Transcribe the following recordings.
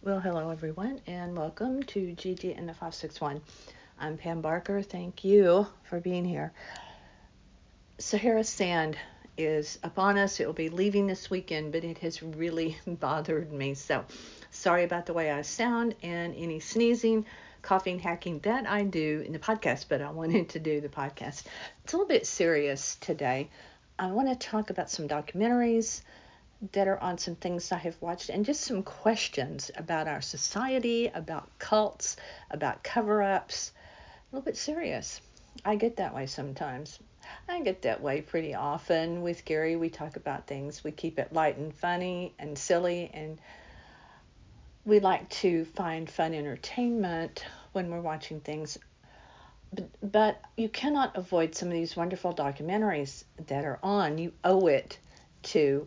Well, hello everyone, and welcome to GG and the 561. I'm Pam Barker. Thank you for being here. Sahara sand is upon us. It will be leaving this weekend, but it has really bothered me. So, sorry about the way I sound and any sneezing, coughing, hacking that I do in the podcast, but I wanted to do the podcast. It's a little bit serious today. I want to talk about some documentaries that are on some things I have watched and just some questions about our society, about cults, about cover ups. A little bit serious. I get that way sometimes. I get that way pretty often. With Gerry, we talk about things. We keep it light and funny and silly, and we like to find fun entertainment when we're watching things. But, but you cannot avoid some of these wonderful documentaries that are on. You owe it to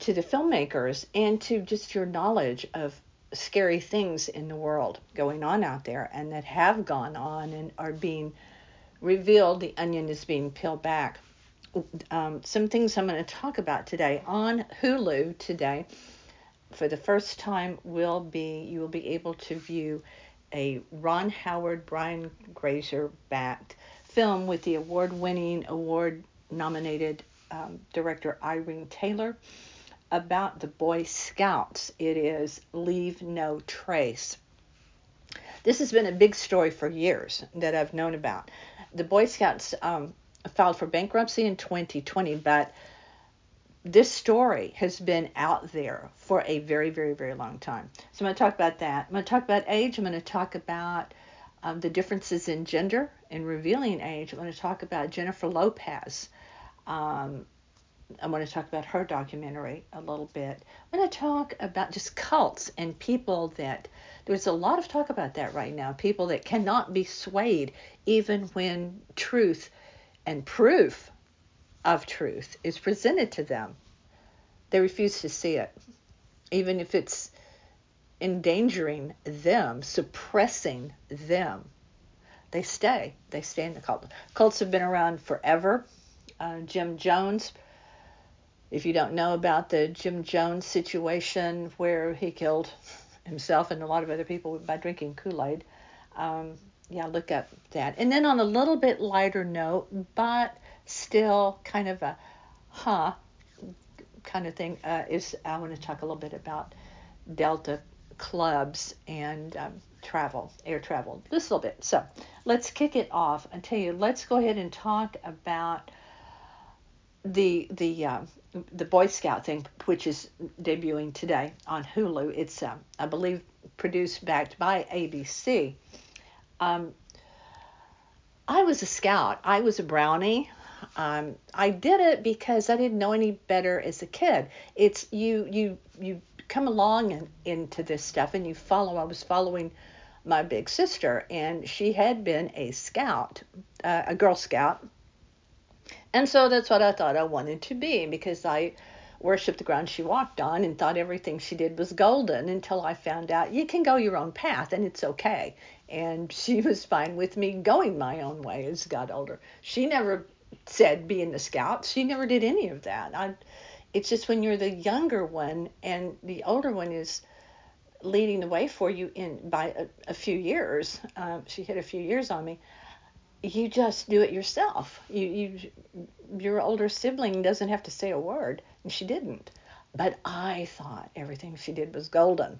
to the filmmakers and to just your knowledge of scary things in the world going on out there and that have gone on and are being revealed. The onion is being peeled back. Um, some things I'm going to talk about today on Hulu today. For the first time, will be you will be able to view a Ron Howard, Brian Grazer backed film with the award winning, award nominated um, director Irene Taylor about the Boy Scouts. It is Leave No Trace. This has been a big story for years that I've known about. The Boy Scouts um, filed for bankruptcy in 2020, but this story has been out there for a very, very, very long time. So I'm going to talk about that. I'm going to talk about age. I'm going to talk about um, the differences in gender and revealing age. I'm going to talk about Jennifer Lopez. Um, I want to talk about her documentary a little bit. I'm going to talk about just cults and people that there's a lot of talk about that right now. People that cannot be swayed even when truth and proof of truth is presented to them. They refuse to see it, even if it's endangering them, suppressing them. They stay. They stay in the cult. Cults have been around forever. Uh, Jim Jones if you don't know about the Jim Jones situation where he killed himself and a lot of other people by drinking Kool Aid, um, yeah, look up that. And then on a little bit lighter note, but still kind of a huh kind of thing, uh, is I want to talk a little bit about Delta clubs and um, travel, air travel, a little bit. So let's kick it off and tell you, let's go ahead and talk about the the uh, the Boy Scout thing, which is debuting today on Hulu. It's uh, I believe produced backed by ABC. Um, I was a scout. I was a brownie. Um, I did it because I didn't know any better as a kid. It's you you you come along and into this stuff and you follow. I was following my big sister and she had been a scout, uh, a Girl Scout and so that's what I thought I wanted to be because I worshiped the ground she walked on and thought everything she did was golden until I found out you can go your own path and it's okay. And she was fine with me going my own way as I got older. She never said be in the scouts. She never did any of that. I, it's just when you're the younger one and the older one is leading the way for you in by a, a few years. Um, she hit a few years on me you just do it yourself. You, you, your older sibling doesn't have to say a word, and she didn't. But I thought everything she did was golden.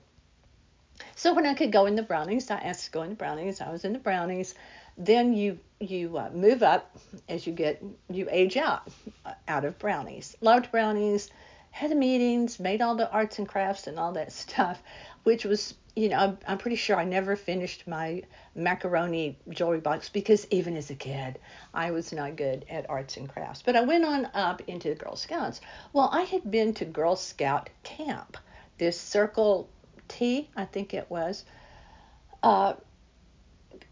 So when I could go in the brownies, I asked to go in the brownies. I was in the brownies. Then you you uh, move up as you get you age out uh, out of brownies. Loved brownies, had the meetings, made all the arts and crafts and all that stuff, which was you know, I'm, I'm pretty sure I never finished my macaroni jewelry box because even as a kid, I was not good at arts and crafts. But I went on up into the Girl Scouts. Well, I had been to Girl Scout camp, this Circle T, I think it was, uh,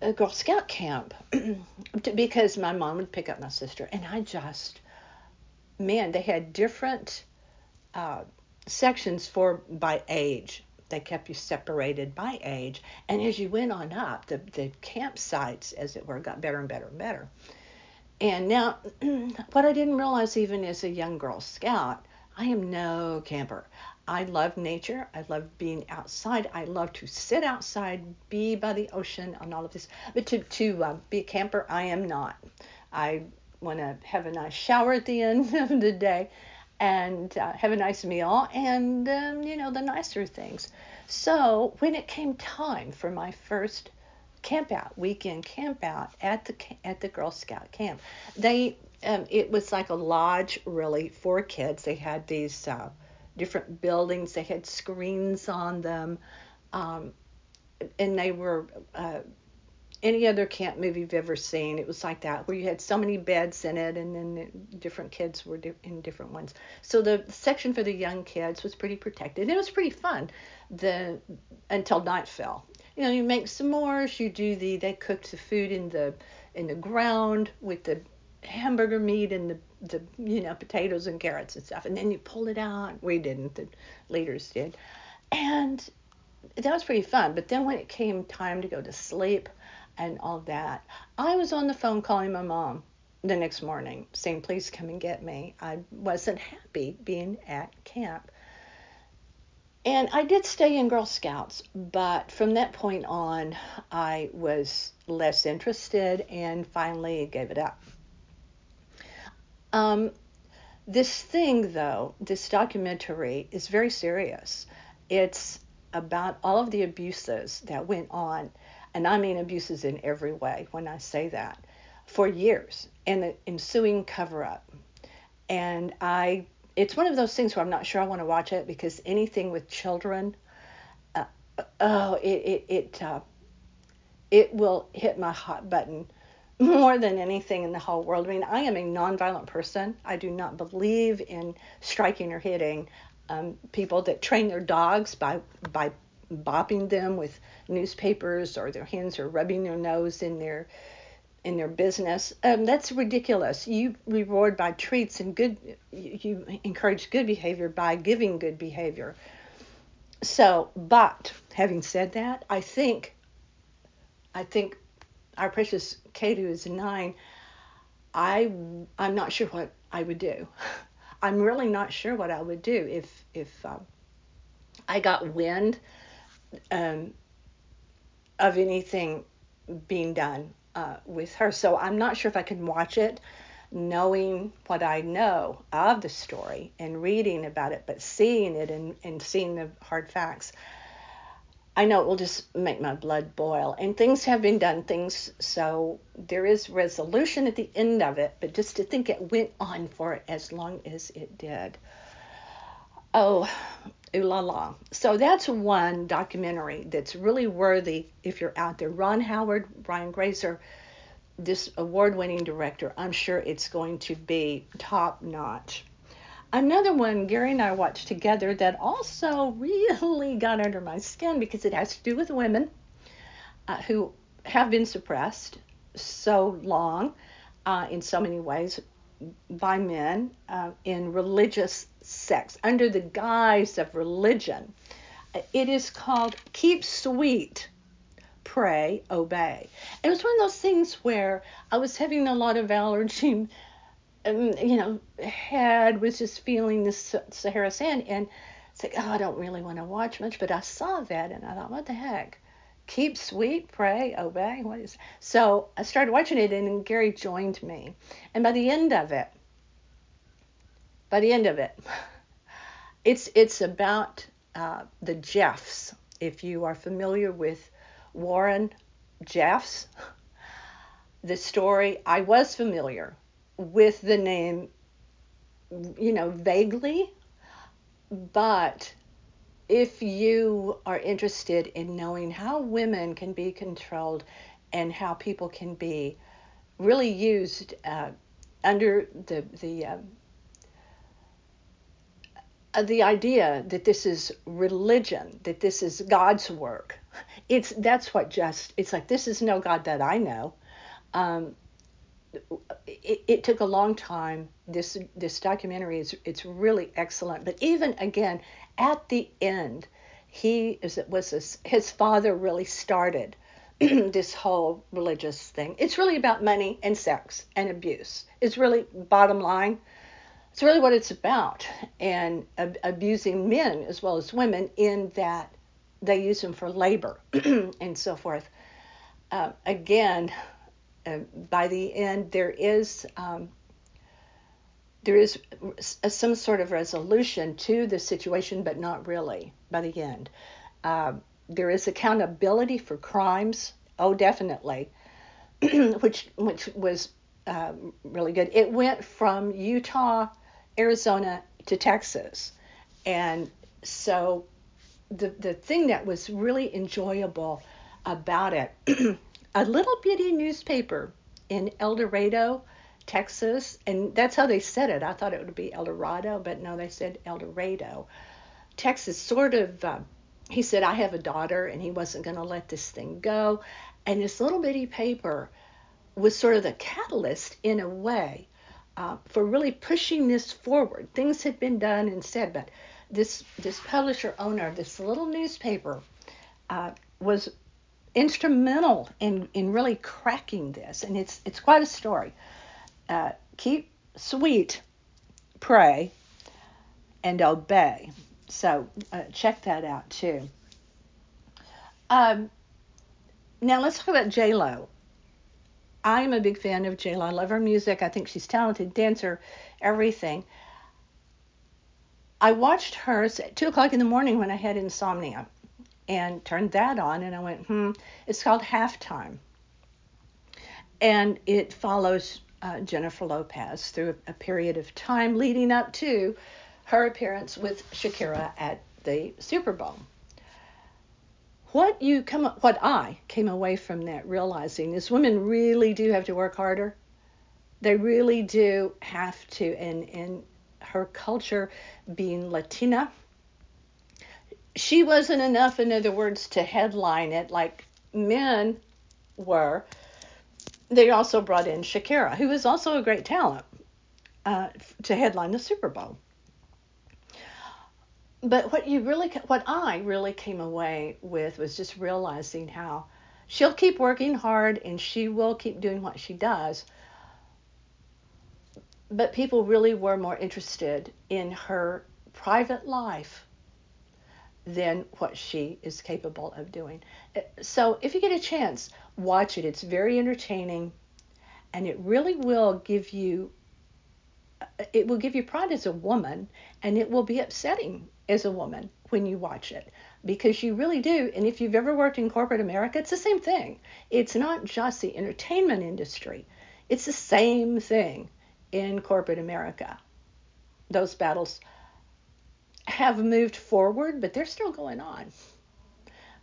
a Girl Scout camp, because my mom would pick up my sister, and I just, man, they had different uh, sections for by age they kept you separated by age. And as you went on up, the, the campsites, as it were, got better and better and better. And now, what I didn't realize even as a young Girl Scout, I am no camper. I love nature. I love being outside. I love to sit outside, be by the ocean, and all of this. But to to uh, be a camper, I am not. I want to have a nice shower at the end of the day, and uh, have a nice meal, and um, you know the nicer things. So when it came time for my first camp out weekend camp out at the at the Girl Scout camp, they um, it was like a lodge really for kids. They had these. Uh, different buildings. They had screens on them, um, and they were uh, any other camp movie you've ever seen. It was like that, where you had so many beds in it, and then the different kids were in different ones. So the section for the young kids was pretty protected. It was pretty fun, the until night fell. You know, you make s'mores. You do the they cooked the food in the in the ground with the hamburger meat and the the you know potatoes and carrots and stuff and then you pull it out we didn't the leaders did and that was pretty fun but then when it came time to go to sleep and all that. I was on the phone calling my mom the next morning saying please come and get me. I wasn't happy being at camp. And i did stay in girl scouts but from that point on i was less interested and finally gave it up. Um, this thing, though, this documentary is very serious. It's about all of the abuses that went on, and I mean abuses in every way when I say that, for years, and the ensuing cover up. And I, it's one of those things where I'm not sure I want to watch it because anything with children, uh, oh, it it it uh, it will hit my hot button more than anything in the whole world. I mean, I am a nonviolent person. I do not believe in striking or hitting. Um, people that train their dogs by by bopping them with newspapers or their hands or rubbing their nose in their in their business. Um, that's ridiculous. You reward by treats and good. You encourage good behavior by giving good behavior. So, but having said that, I think I think our precious who is nine, I I'm not sure what I would do. I'm really not sure what I would do if if um, I got wind um, of anything being done uh, with her. So I'm not sure if I can watch it, knowing what I know of the story and reading about it, but seeing it and, and seeing the hard facts. I know it will just make my blood boil. And things have been done, things, so there is resolution at the end of it, but just to think it went on for as long as it did. Oh, ooh la la. So that's one documentary that's really worthy if you're out there. Ron Howard, Brian Grazer, this award winning director, I'm sure it's going to be top notch. Another one Gerry and I watched together that also really got under my skin because it has to do with women uh, who have been suppressed so long uh, in so many ways by men uh, in religious sex under the guise of religion. It is called Keep Sweet, Pray, Obey. It was one of those things where I was having a lot of allergy um, you know, head was just feeling this Sahara sand. And it's like, oh, I don't really want to watch much, but I saw that and I thought, what the heck? Keep sweet, pray, obey. What is? So I started watching it, and Gerry joined me. And by the end of it, by the end of it, it's it's about uh, the Jeffs. If you are familiar with Warren Jeffs, the story I was familiar with the name, you know, vaguely. But if you are interested in knowing how women can be controlled and how people can be really used uh, under the the uh, uh, the idea that this is religion, that this is God's work, it's that's what just it's like this is no God that I know. Um, it, it, took a long time. This this documentary is it's really excellent. But even again, at the end, he is it was his, his father really started this whole religious thing. It's really about money and sex and abuse. It's really bottom line. it's really what it's about, and ab- abusing men as well as women in that they use them for labor and so forth. Uh, again, uh, by the end, there is um, there is some sort of resolution to the situation, but not really by the end. Uh, there is accountability for crimes. Oh, definitely, which which was uh, really good. It went from Utah, Arizona to Texas, and so the the thing that was really enjoyable about it, a little bitty newspaper in El Dorado, Texas, and that's how they said it. I thought it would be El Dorado, but no, they said El Dorado. Texas sort of. Uh, he said, I have a daughter, and he wasn't going to let this thing go. And this little bitty paper was sort of the catalyst in a way uh, for really pushing this forward. Things had been done and said, but this this publisher owner, this little newspaper, uh, was instrumental in in really cracking this, and it's it's quite a story. Uh, keep sweet, pray, and obey. So uh, check that out too. Um, now let's talk about J Lo. I'm a big fan of J Lo. I love her music. I think she's talented dancer, everything. I watched hers at two o'clock in the morning when I had insomnia, and turned that on, and I went, hmm. It's called Halftime, and it follows uh, Jennifer Lopez through a, a period of time leading up to her appearance with Shakira at the Super Bowl what you come what I came away from that realizing is women really do have to work harder. They really do have to and and her culture being Latina she wasn't enough in other words to headline it like men were. They also brought in Shakira, who is also a great talent, uh, to headline the Super Bowl. But what you really what I really came away with was just realizing how she'll keep working hard and she will keep doing what she does. But people really were more interested in her private life than what she is capable of doing. Uh, so if you get a chance, watch it. It's very entertaining and it really will give you uh, it will give you pride as a woman and it will be upsetting as a woman when you watch it because you really do. And if you've ever worked in corporate America, it's the same thing. It's not just the entertainment industry, it's the same thing in corporate America. Those battles have moved forward, but they're still going on.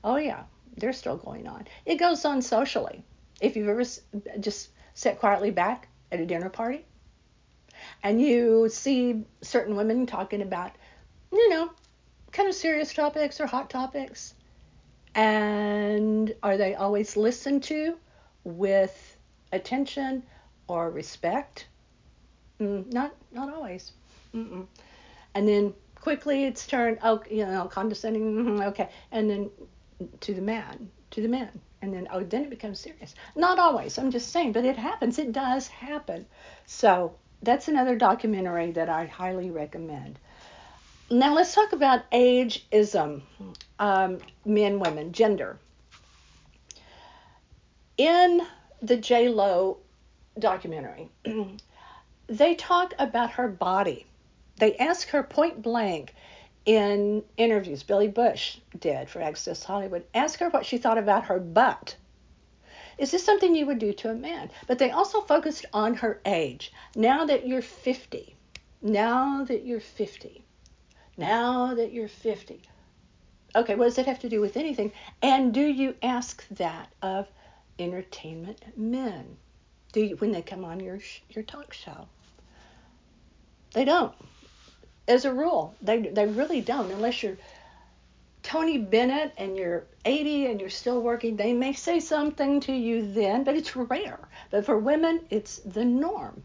Oh, yeah, they're still going on. It goes on socially. If you've ever just sat quietly back at a dinner party and you see certain women talking about you know, kind of serious topics or hot topics? And are they always listened to with attention or respect? Mm, not not always. Mm-mm. And then quickly it's turned, oh, you know, condescending, mm-hmm, okay, and then to the man, to the man, and then oh, then it becomes serious. Not always. I'm just saying, but it happens. It does happen. So that's another documentary that I highly recommend. Now let's talk about ageism, um, men, women, gender. In the J Lo documentary, they talk about her body. They ask her point blank in interviews. Billy Bush did for Access Hollywood. Ask her what she thought about her butt. Is this something you would do to a man? But they also focused on her age. Now that you're 50, now that you're 50, now that you're 50. Okay, what does that have to do with anything? And do you ask that of entertainment men? Do you when they come on your your talk show? They don't. As a rule, they they really don't unless you're Tony Bennett and you're 80 and you're still working, they may say something to you then, but it's rare. But for women, it's the norm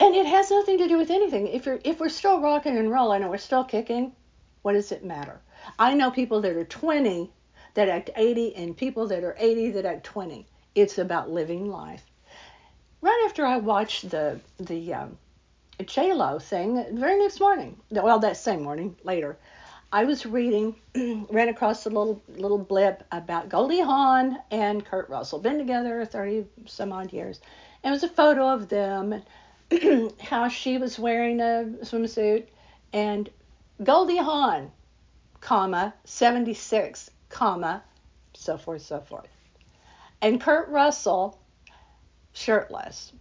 and it has nothing to do with anything. If you're if we're still rocking and rolling and we're still kicking, what does it matter? I know people that are 20 that act 80 and people that are 80 that act 20. It's about living life. Right after I watched the the um, J Lo very next morning, well, that same morning, later, I was reading, ran across a little little blip about Goldie Hawn and Kurt Russell, been together 30 some odd years. And it was a photo of them, how she was wearing a swimsuit, and Goldie Hawn, comma, 76, comma, so forth, so forth. And Kurt Russell, shirtless,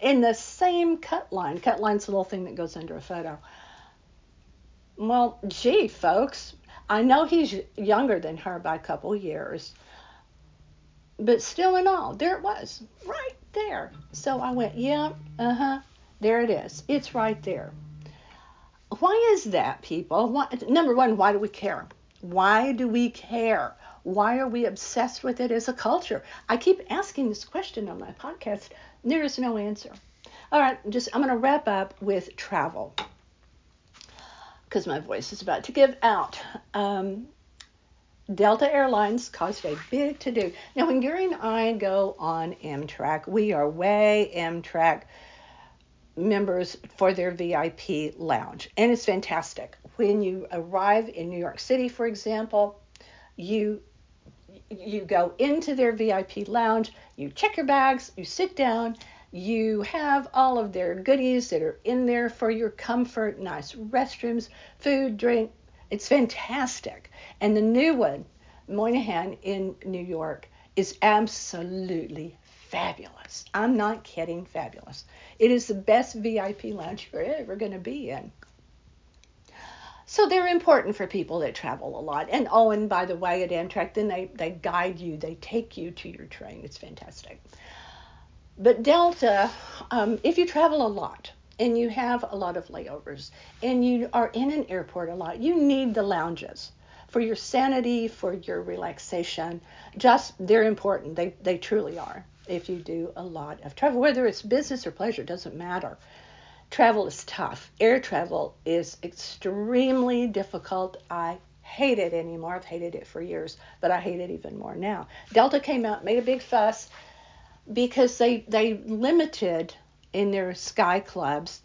in the same cut line. Cut line's the little thing that goes under a photo. Well, gee, folks, I know he's younger than her by a couple years, but still in all, there it was, right there. So I went, yeah, uh huh, there it is. It's right there. Why is that, people? Why, number one, why do we care? Why do we care? Why are we obsessed with it as a culture? I keep asking this question on my podcast. There is no answer. All right, just I'm going to wrap up with travel because my voice is about to give out. Um, Delta Airlines caused a big to do. Now, when Gerry and I go on Amtrak, we are way Amtrak members for their VIP lounge, and it's fantastic. When you arrive in New York City, for example, you you go into their VIP lounge, you check your bags, you sit down, you have all of their goodies that are in there for your comfort, nice restrooms, food, drink. It's fantastic. And the new one, Moynihan in New York, is absolutely fabulous. I'm not kidding, fabulous. It is the best VIP lounge you're ever going to be in. So they're important for people that travel a lot. And oh, and by the way, at Amtrak, then they, they guide you, they take you to your train. It's fantastic. But Delta, um, if you travel a lot and you have a lot of layovers and you are in an airport a lot, you need the lounges for your sanity, for your relaxation. Just they're important. They they truly are. If you do a lot of travel, whether it's business or pleasure, it doesn't matter. Travel is tough. Air travel is extremely difficult. I hate it anymore. I've hated it for years, but I hate it even more now. Delta came out, made a big fuss because they they limited in their sky clubs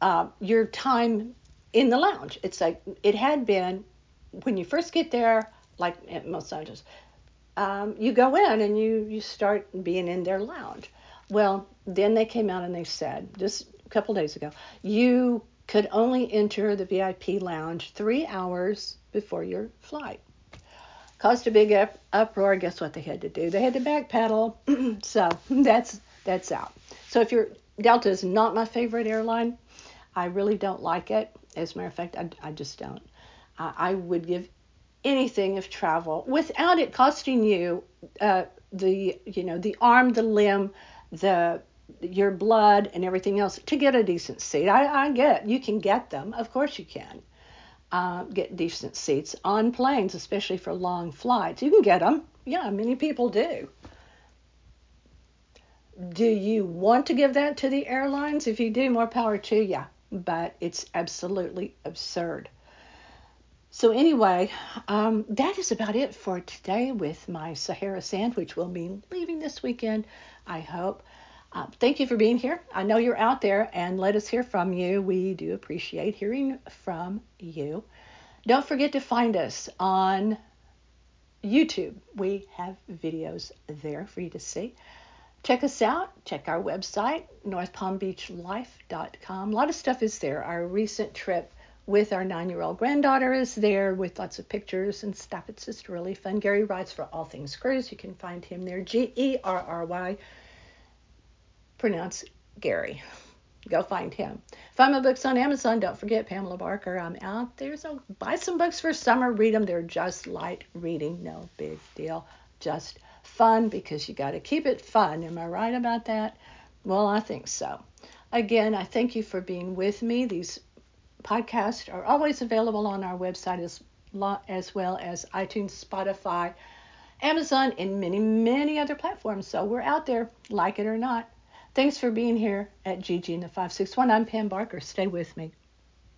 uh, your time in the lounge. It's like it had been when you first get there, like at most lounges, um, you go in and you you start being in their lounge. Well, then they came out and they said just a couple days ago, you could only enter the VIP lounge three hours before your flight caused a big up, uproar. Guess what they had to do? They had to backpedal. so that's that's out. So if you're Delta is not my favorite airline. I really don't like it. As a matter of fact, I, I just don't. Uh, I would give anything of travel without it costing you uh, the you know the arm, the limb, the your blood and everything else to get a decent seat. I, I get you can get them, of course you can uh, get decent seats on planes, especially for long flights. You can get them. Yeah, many people do. Do you want to give that to the airlines? If you do, more power to you. But it's absolutely absurd. So, anyway, um, that is about it for today with my Sahara sandwich. We'll be leaving this weekend, I hope. Uh, thank you for being here. I know you're out there and let us hear from you. We do appreciate hearing from you. Don't forget to find us on YouTube. We have videos there for you to see. Check us out. Check our website, northpalmbeachlife.com. A lot of stuff is there. Our recent trip with our nine year old granddaughter is there with lots of pictures and stuff. It's just really fun. Gerry writes for All Things Cruise. You can find him there. G E R R Y pronounce Gary. Go find him. Find my books on Amazon. Don't forget Pamela Barker. I'm out there. So buy some books for summer. Read them. They're just light reading. No big deal. Just fun because you got to keep it fun. Am I right about that? Well, I think so. Again, I thank you for being with me. These podcasts are always available on our website as, as well as iTunes, Spotify, Amazon, and many, many other platforms. So we're out there, like it or not. Thanks for being here at GG in the 561. I'm Pam Barker. Stay with me.